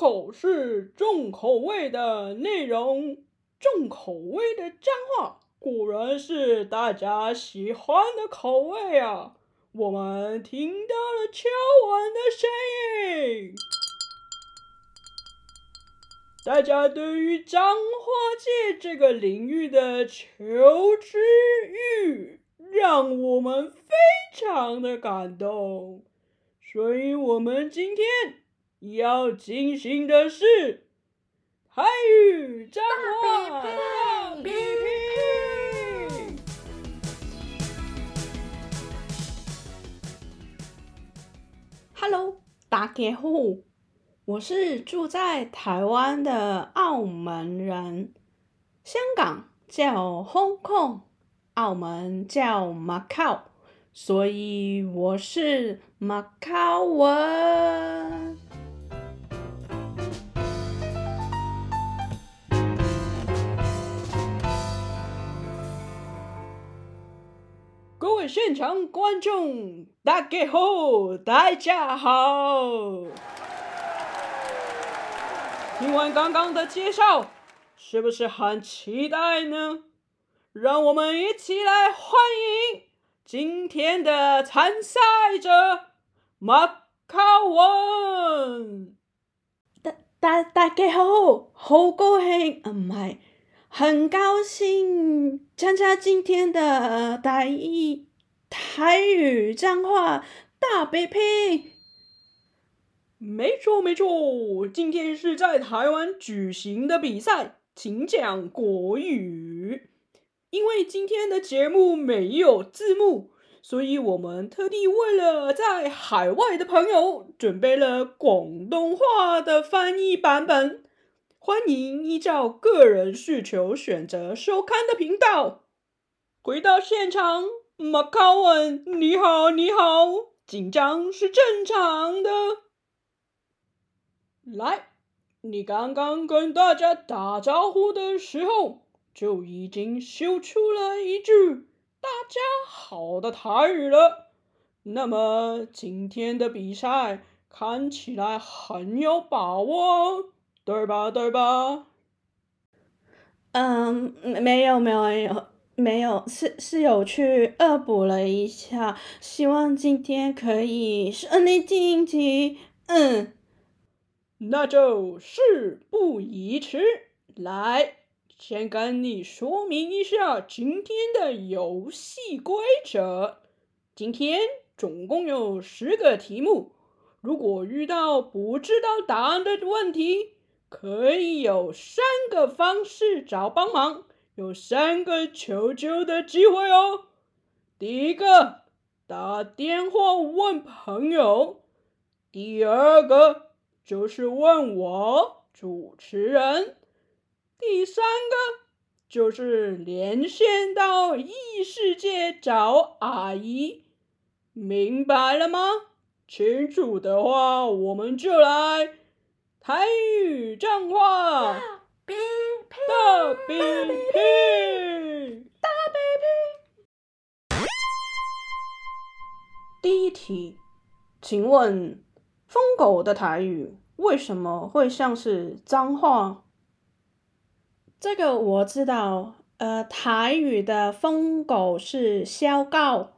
口是重口味的内容，重口味的脏话，果然是大家喜欢的口味啊！我们听到了敲碗的声音。大家对于脏话界这个领域的求知欲，让我们非常的感动。所以，我们今天要进行的是台语脏话大比拼。Hello，大家好。我是住在台湾的澳门人，香港叫 Hong Kong，澳门叫 Macau，所以我是 Macau 文。现场观众，大家好，大家好。听完刚刚的介绍，是不是很期待呢？让我们一起来欢迎今天的参赛者马卡文。大大大家好，好高兴，唔系，很高兴参加今天的台语台语脏话大比拼。没错没错，今天是在台湾举行的比赛，请讲国语。因为今天的节目没有字幕，所以我们特地为了在海外的朋友准备了广东话的翻译版本。欢迎依照个人需求选择收看的频道。回到现场，马卡文，你好，你好，紧张是正常的。来，你刚刚跟大家打招呼的时候，就已经秀出了一句“大家好”的台语了。那么今天的比赛看起来很有把握，对吧？对吧？嗯，没有，没有，没有，没有，是是有去恶补了一下，希望今天可以顺利晋级。嗯。那就事不宜迟，来，先跟你说明一下今天的游戏规则。今天总共有十个题目，如果遇到不知道答案的问题，可以有三个方式找帮忙，有三个求救的机会哦。第一个，打电话问朋友；第二个。就是问我主持人，第三个就是连线到异世界找阿姨，明白了吗？清楚的话，我们就来台语脏话 大比拼，大比拼。第一题，请问。疯狗的台语为什么会像是脏话？这个我知道，呃，台语的疯狗是小狗，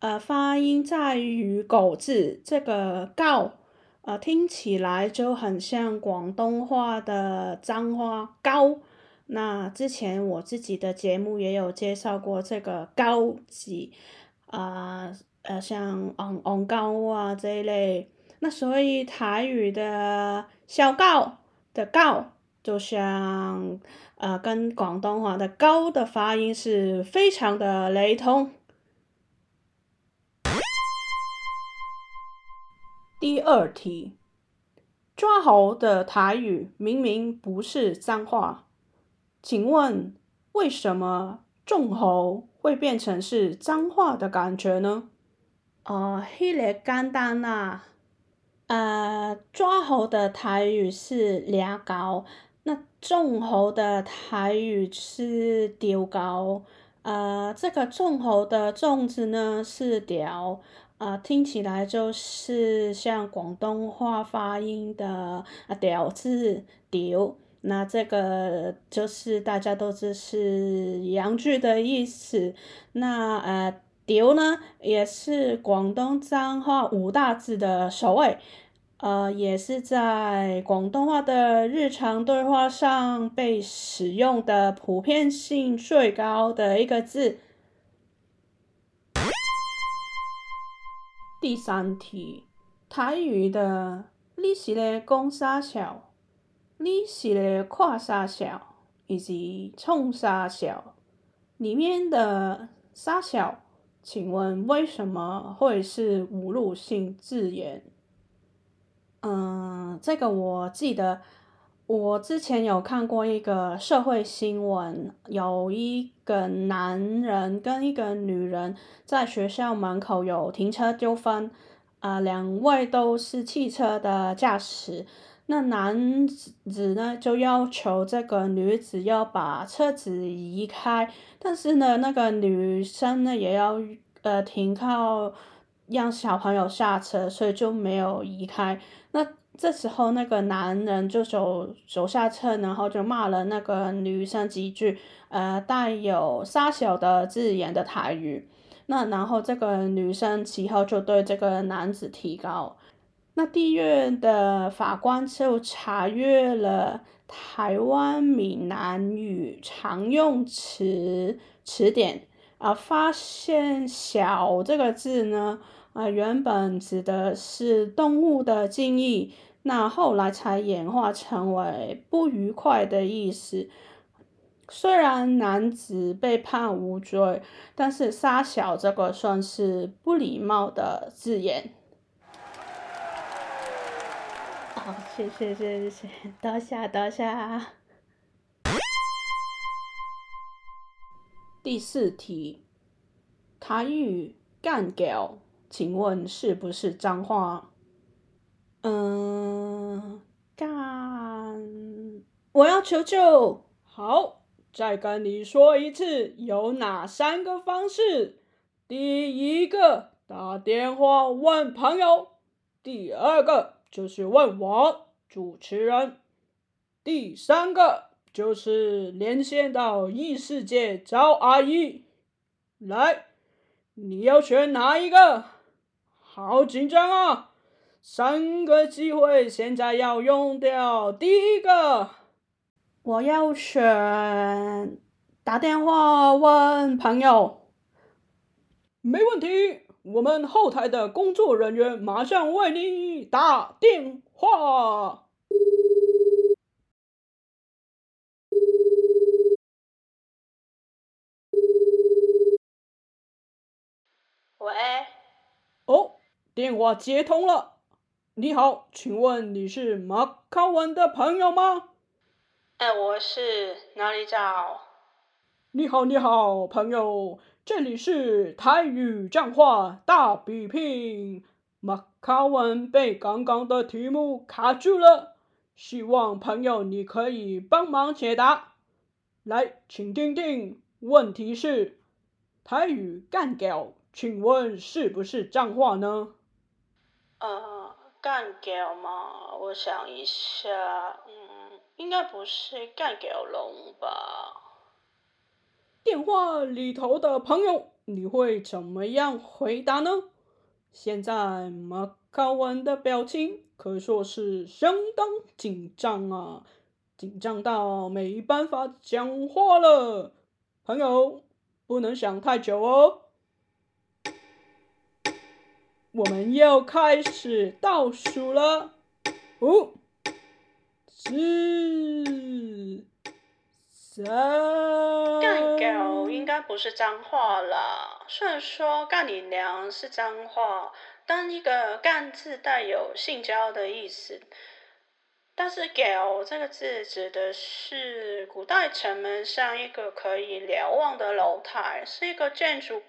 呃，发音在于狗字，这个告，呃，听起来就很像广东话的脏话高。那之前我自己的节目也有介绍过这个高字，啊、呃，呃，像昂昂高啊这一类。那所以台语的小高的高，就像呃跟广东话的高的发音是非常的雷同。第二题，抓猴的台语明明不是脏话，请问为什么众猴会变成是脏话的感觉呢？哦，迄个简单啦。呃，抓猴的台语是抓猴，那众猴的台语是丢猴。呃，这个众猴的纵字呢是掉，啊、呃，听起来就是像广东话发音的啊“屌”字“屌”，那这个就是大家都知是阳具的意思。那呃“屌”呢，也是广东脏话五大字的首位，呃，也是在广东话的日常对话上被使用的普遍性最高的一个字。第三题，台语的“你是咧讲三小”，“你是咧看三小”以及“冲三小”里面的“三小”，请问为什么会是侮辱性字眼？嗯，这个我记得，我之前有看过一个社会新闻，有一个男人跟一个女人在学校门口有停车纠纷，啊、呃，两位都是汽车的驾驶，那男子呢就要求这个女子要把车子移开，但是呢，那个女生呢也要呃停靠让小朋友下车，所以就没有移开。那这时候，那个男人就走走下车，然后就骂了那个女生几句，呃，带有“三小”的字眼的台语。那然后这个女生其后就对这个男子提高。那地院的法官就查阅了台湾闽南语常用词词典，啊、发现“小”这个字呢。啊、原本指的是动物的敬意，那后来才演化成为不愉快的意思。虽然男子被判无罪，但是“杀小”这个算是不礼貌的字眼。好，谢谢谢谢，多谢多谢。第四题，台语干掉。请问是不是脏话？嗯，干！我要求救！好，再跟你说一次，有哪三个方式？第一个，打电话问朋友；第二个，就是问我主持人；第三个，就是连线到异世界找阿姨。来，你要选哪一个？好紧张啊！三个机会，现在要用掉。第一个，我要选打电话问朋友。没问题，我们后台的工作人员马上为你打电话。喂。哦。电话接通了，你好，请问你是马康文的朋友吗？哎，我是，哪里找？你好，你好，朋友，这里是台语讲话大比拼，马卡文被刚刚的题目卡住了，希望朋友你可以帮忙解答。来，请听听，问题是台语干屌，请问是不是脏话呢？呃，干屌嘛，我想一下，嗯，应该不是盖屌龙吧？电话里头的朋友，你会怎么样回答呢？现在马卡文的表情可说是相当紧张啊，紧张到没办法讲话了。朋友，不能想太久哦。我们要开始倒数了，五、四、三。干狗应该不是脏话啦，虽然说干你娘是脏话，但一个干字带有性交的意思。但是狗这个字指的是古代城门上一个可以瞭望的楼台，是一个建筑。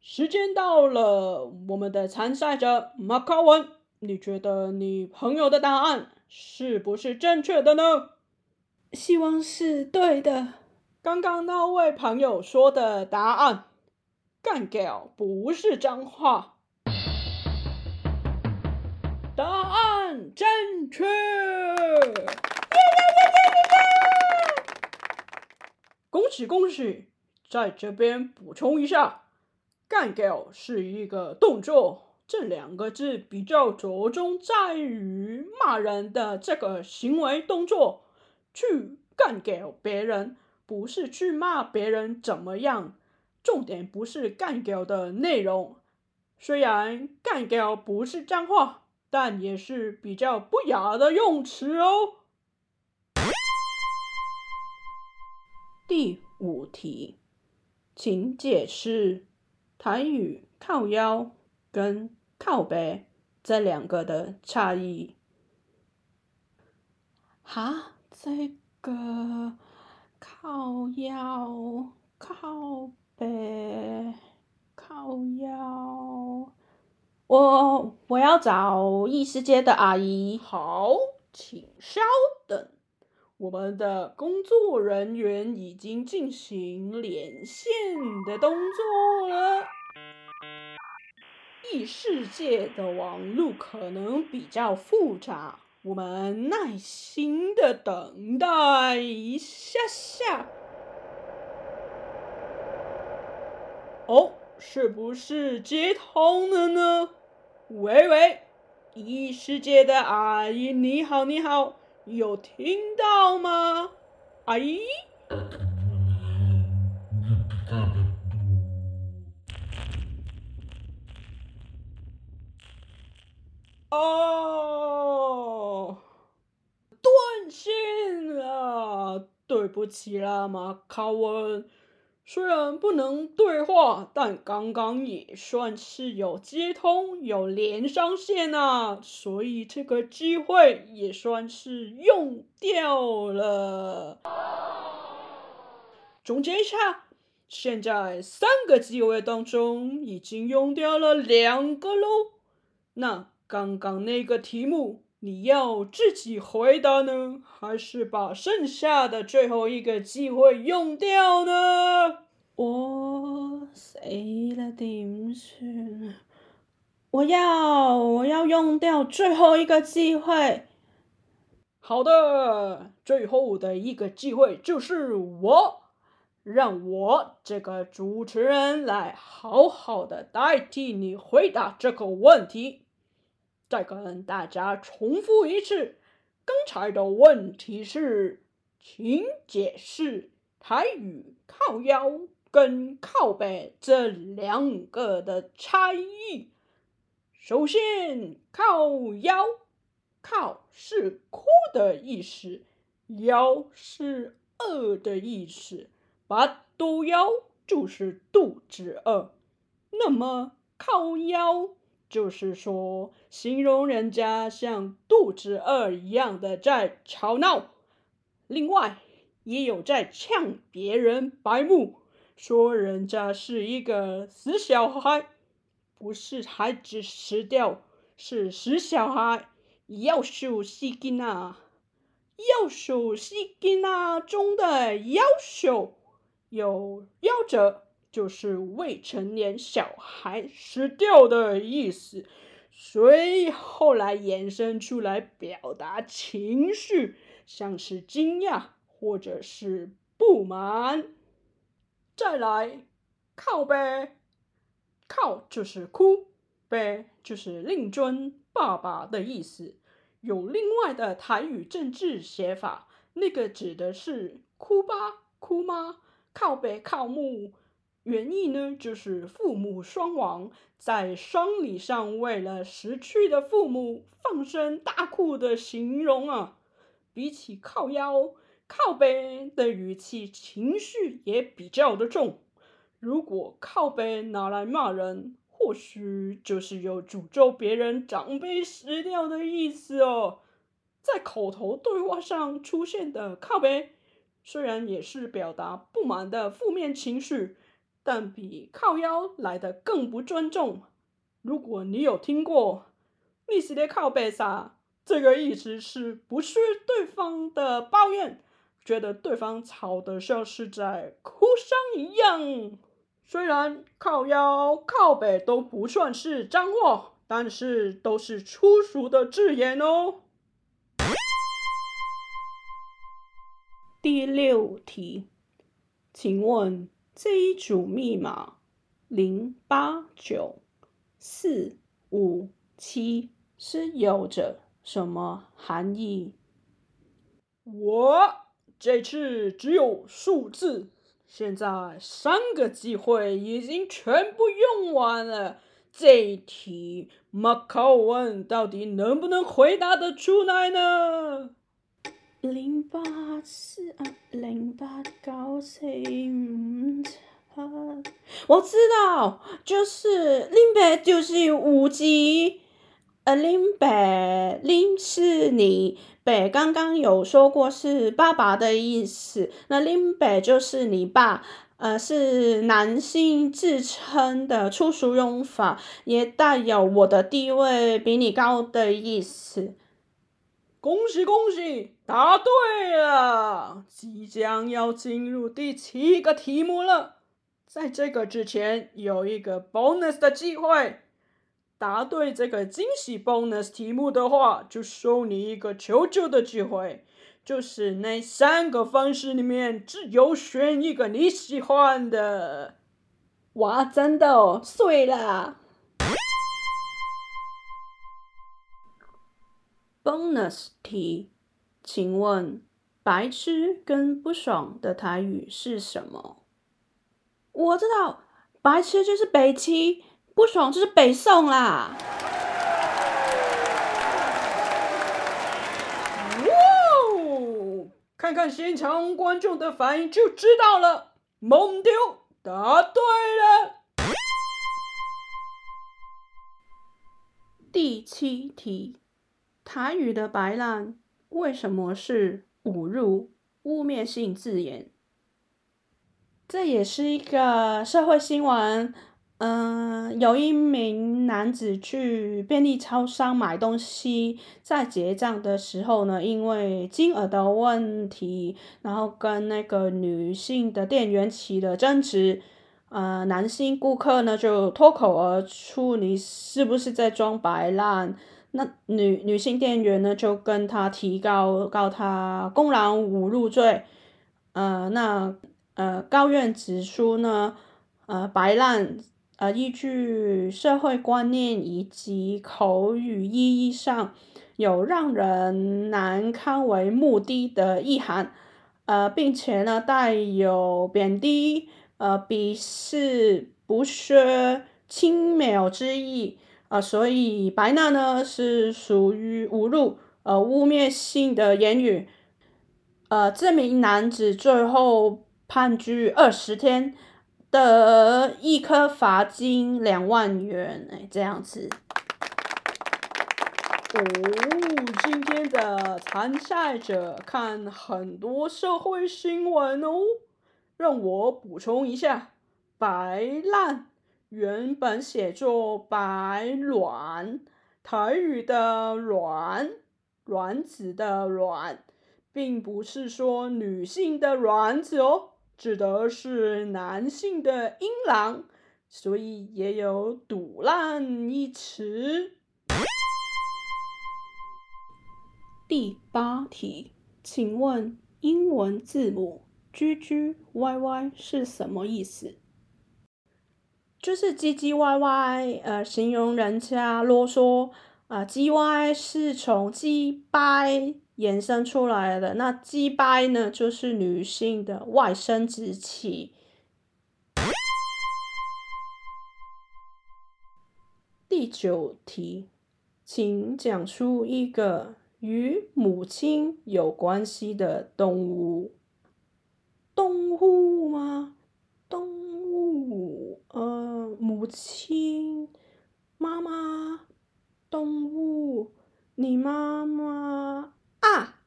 时间到了，我们的参赛者马卡文，你觉得你朋友的答案是不是正确的呢？希望是对的。刚刚那位朋友说的答案干掉不是脏话。答案正确！耶耶耶耶耶！恭喜恭喜！在这边补充一下，干掉是一个动作，这两个字比较着重在于骂人的这个行为动作，去干掉别人，不是去骂别人怎么样。重点不是干掉的内容，虽然干掉不是脏话。但也是比较不雅的用词哦。第五题，请解释台语“靠腰”跟“靠北”这两个的差异。哈，这个“靠腰”“靠北”“靠腰”。我我要找异世界的阿姨。好，请稍等，我们的工作人员已经进行连线的动作了。异世界的网路可能比较复杂，我们耐心的等待一下下。哦，是不是接通了呢？喂喂，异世界的阿姨，你好，你好，有听到吗？阿姨？哦，断线了，对不起啦，马卡文。虽然不能对话，但刚刚也算是有接通，有连上线啊，所以这个机会也算是用掉了。总结一下，现在三个机会当中已经用掉了两个喽。那刚刚那个题目，你要自己回答呢，还是把剩下的最后一个机会用掉呢？我死了点算？我要我要用掉最后一个机会。好的，最后的一个机会就是我，让我这个主持人来好好的代替你回答这个问题。再跟大家重复一次，刚才的问题是，请解释台语靠腰跟靠背这两个的差异。首先，靠腰，靠是哭的意思，腰是饿的意思，把肚腰就是肚子饿。那么靠腰。就是说，形容人家像肚子饿一样的在吵闹。另外，也有在呛别人白目，说人家是一个死小孩，不是孩子死掉，是死小孩。夭寿死囡仔，夭寿死囡仔中的夭寿有夭折。就是未成年小孩死掉的意思，所以后来延伸出来表达情绪，像是惊讶或者是不满。再来，靠北，靠就是哭，北就是令尊爸爸的意思。有另外的台语正字写法，那个指的是哭爸哭妈，靠北靠母。原意呢，就是父母双亡，在丧礼上为了死去的父母放声大哭的形容啊。比起靠腰、靠背的语气，情绪也比较的重。如果靠背拿来骂人，或许就是有诅咒别人长辈死掉的意思哦。在口头对话上出现的靠背，虽然也是表达不满的负面情绪。但比靠腰来得更不尊重。如果你有听过“你是的靠北啥”，这个意思是不是对方的抱怨，觉得对方吵得像是在哭丧一样。虽然靠腰、靠北都不算是脏话，但是都是粗俗的字眼哦。第六题，请问这一组密码零八九四五七是有着什么含义？我这次只有数字。现在三个机会已经全部用完了，这一题马考文到底能不能回答得出来呢？零八四啊，零八九四五七，我知道，就是零八就是五级，呃，零八零是你。北刚刚有说过是爸爸的意思，那林北就是你爸，呃，是男性自称的粗俗用法，也带有我的地位比你高的意思。恭喜恭喜，答对了！即将要进入第七个题目了，在这个之前有一个 bonus 的机会。答对这个惊喜 bonus 题目的话，就送你一个求救的机会，就是那三个方式里面只有选一个你喜欢的。哇，真的哦，碎了。bonus 题，请问白痴跟不爽的台语是什么？我知道，白痴就是北七。不爽就是北宋啦！哇哦，看看现场观众的反应就知道了。蒙丢，答对了。第七题，台语的白烂为什么是侮辱、污蔑性字眼？这也是一个社会新闻。嗯、有一名男子去便利超商买东西，在结账的时候呢，因为金额的问题，然后跟那个女性的店员起了争执。呃，男性顾客呢就脱口而出：“你是不是在装白烂？”那女女性店员呢就跟他提告，告他公然侮辱罪。呃，那呃高院指出呢，呃白烂。呃，依据社会观念以及口语意义上有让人难堪为目的的意涵，呃，并且呢带有贬低、呃鄙视、不屑、轻蔑之意，呃，所以白烂呢是属于侮辱、呃污蔑性的言语。呃，这名男子最后判拘二十天。的一颗罚金两万元，哎，这样子。哦，今天的参赛者看很多社会新闻哦，让我补充一下，白烂原本写作白卵，台语的卵，卵子的卵，并不是说女性的卵子哦。指的是男性的阴囊，所以也有“赌烂”一词。第八题，请问英文字母 “G G Y Y” 是什么意思？就是唧唧歪歪，呃，形容人家啰嗦。啊，唧歪是从鸡掰。衍生出来的那鸡掰呢，就是女性的外生殖器。第九题，请讲出一个与母亲有关系的动物。动物吗？动物，呃，母亲，妈妈，动物，你妈妈。啊，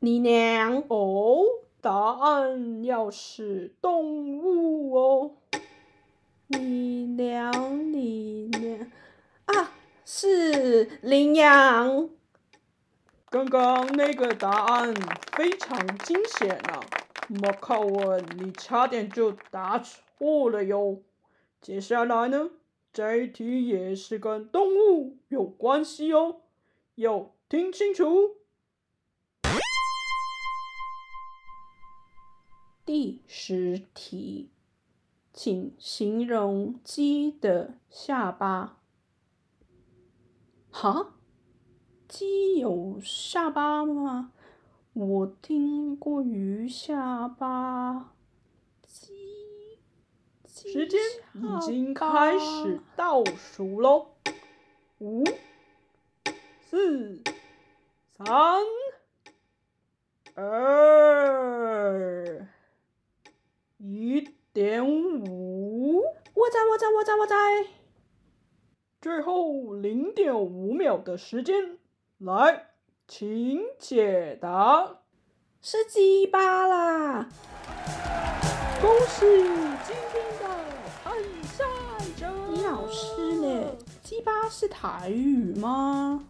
你娘哦！答案要是动物哦。你娘，你娘啊，是羚羊。刚刚那个答案非常惊险啊！马考文，你差点就答错了哟。接下来呢，这一题也是跟动物有关系哦，要听清楚。第十题，请形容鸡的下巴。哈？鸡有下巴吗？我听过鱼下巴。鸡，鸡时间已经开始倒数喽，五、四、三、二。一点五，我在，我在，我在，我在。最后零点五秒的时间，来，请解答。是鸡巴啦！恭喜鸡巴是台语吗？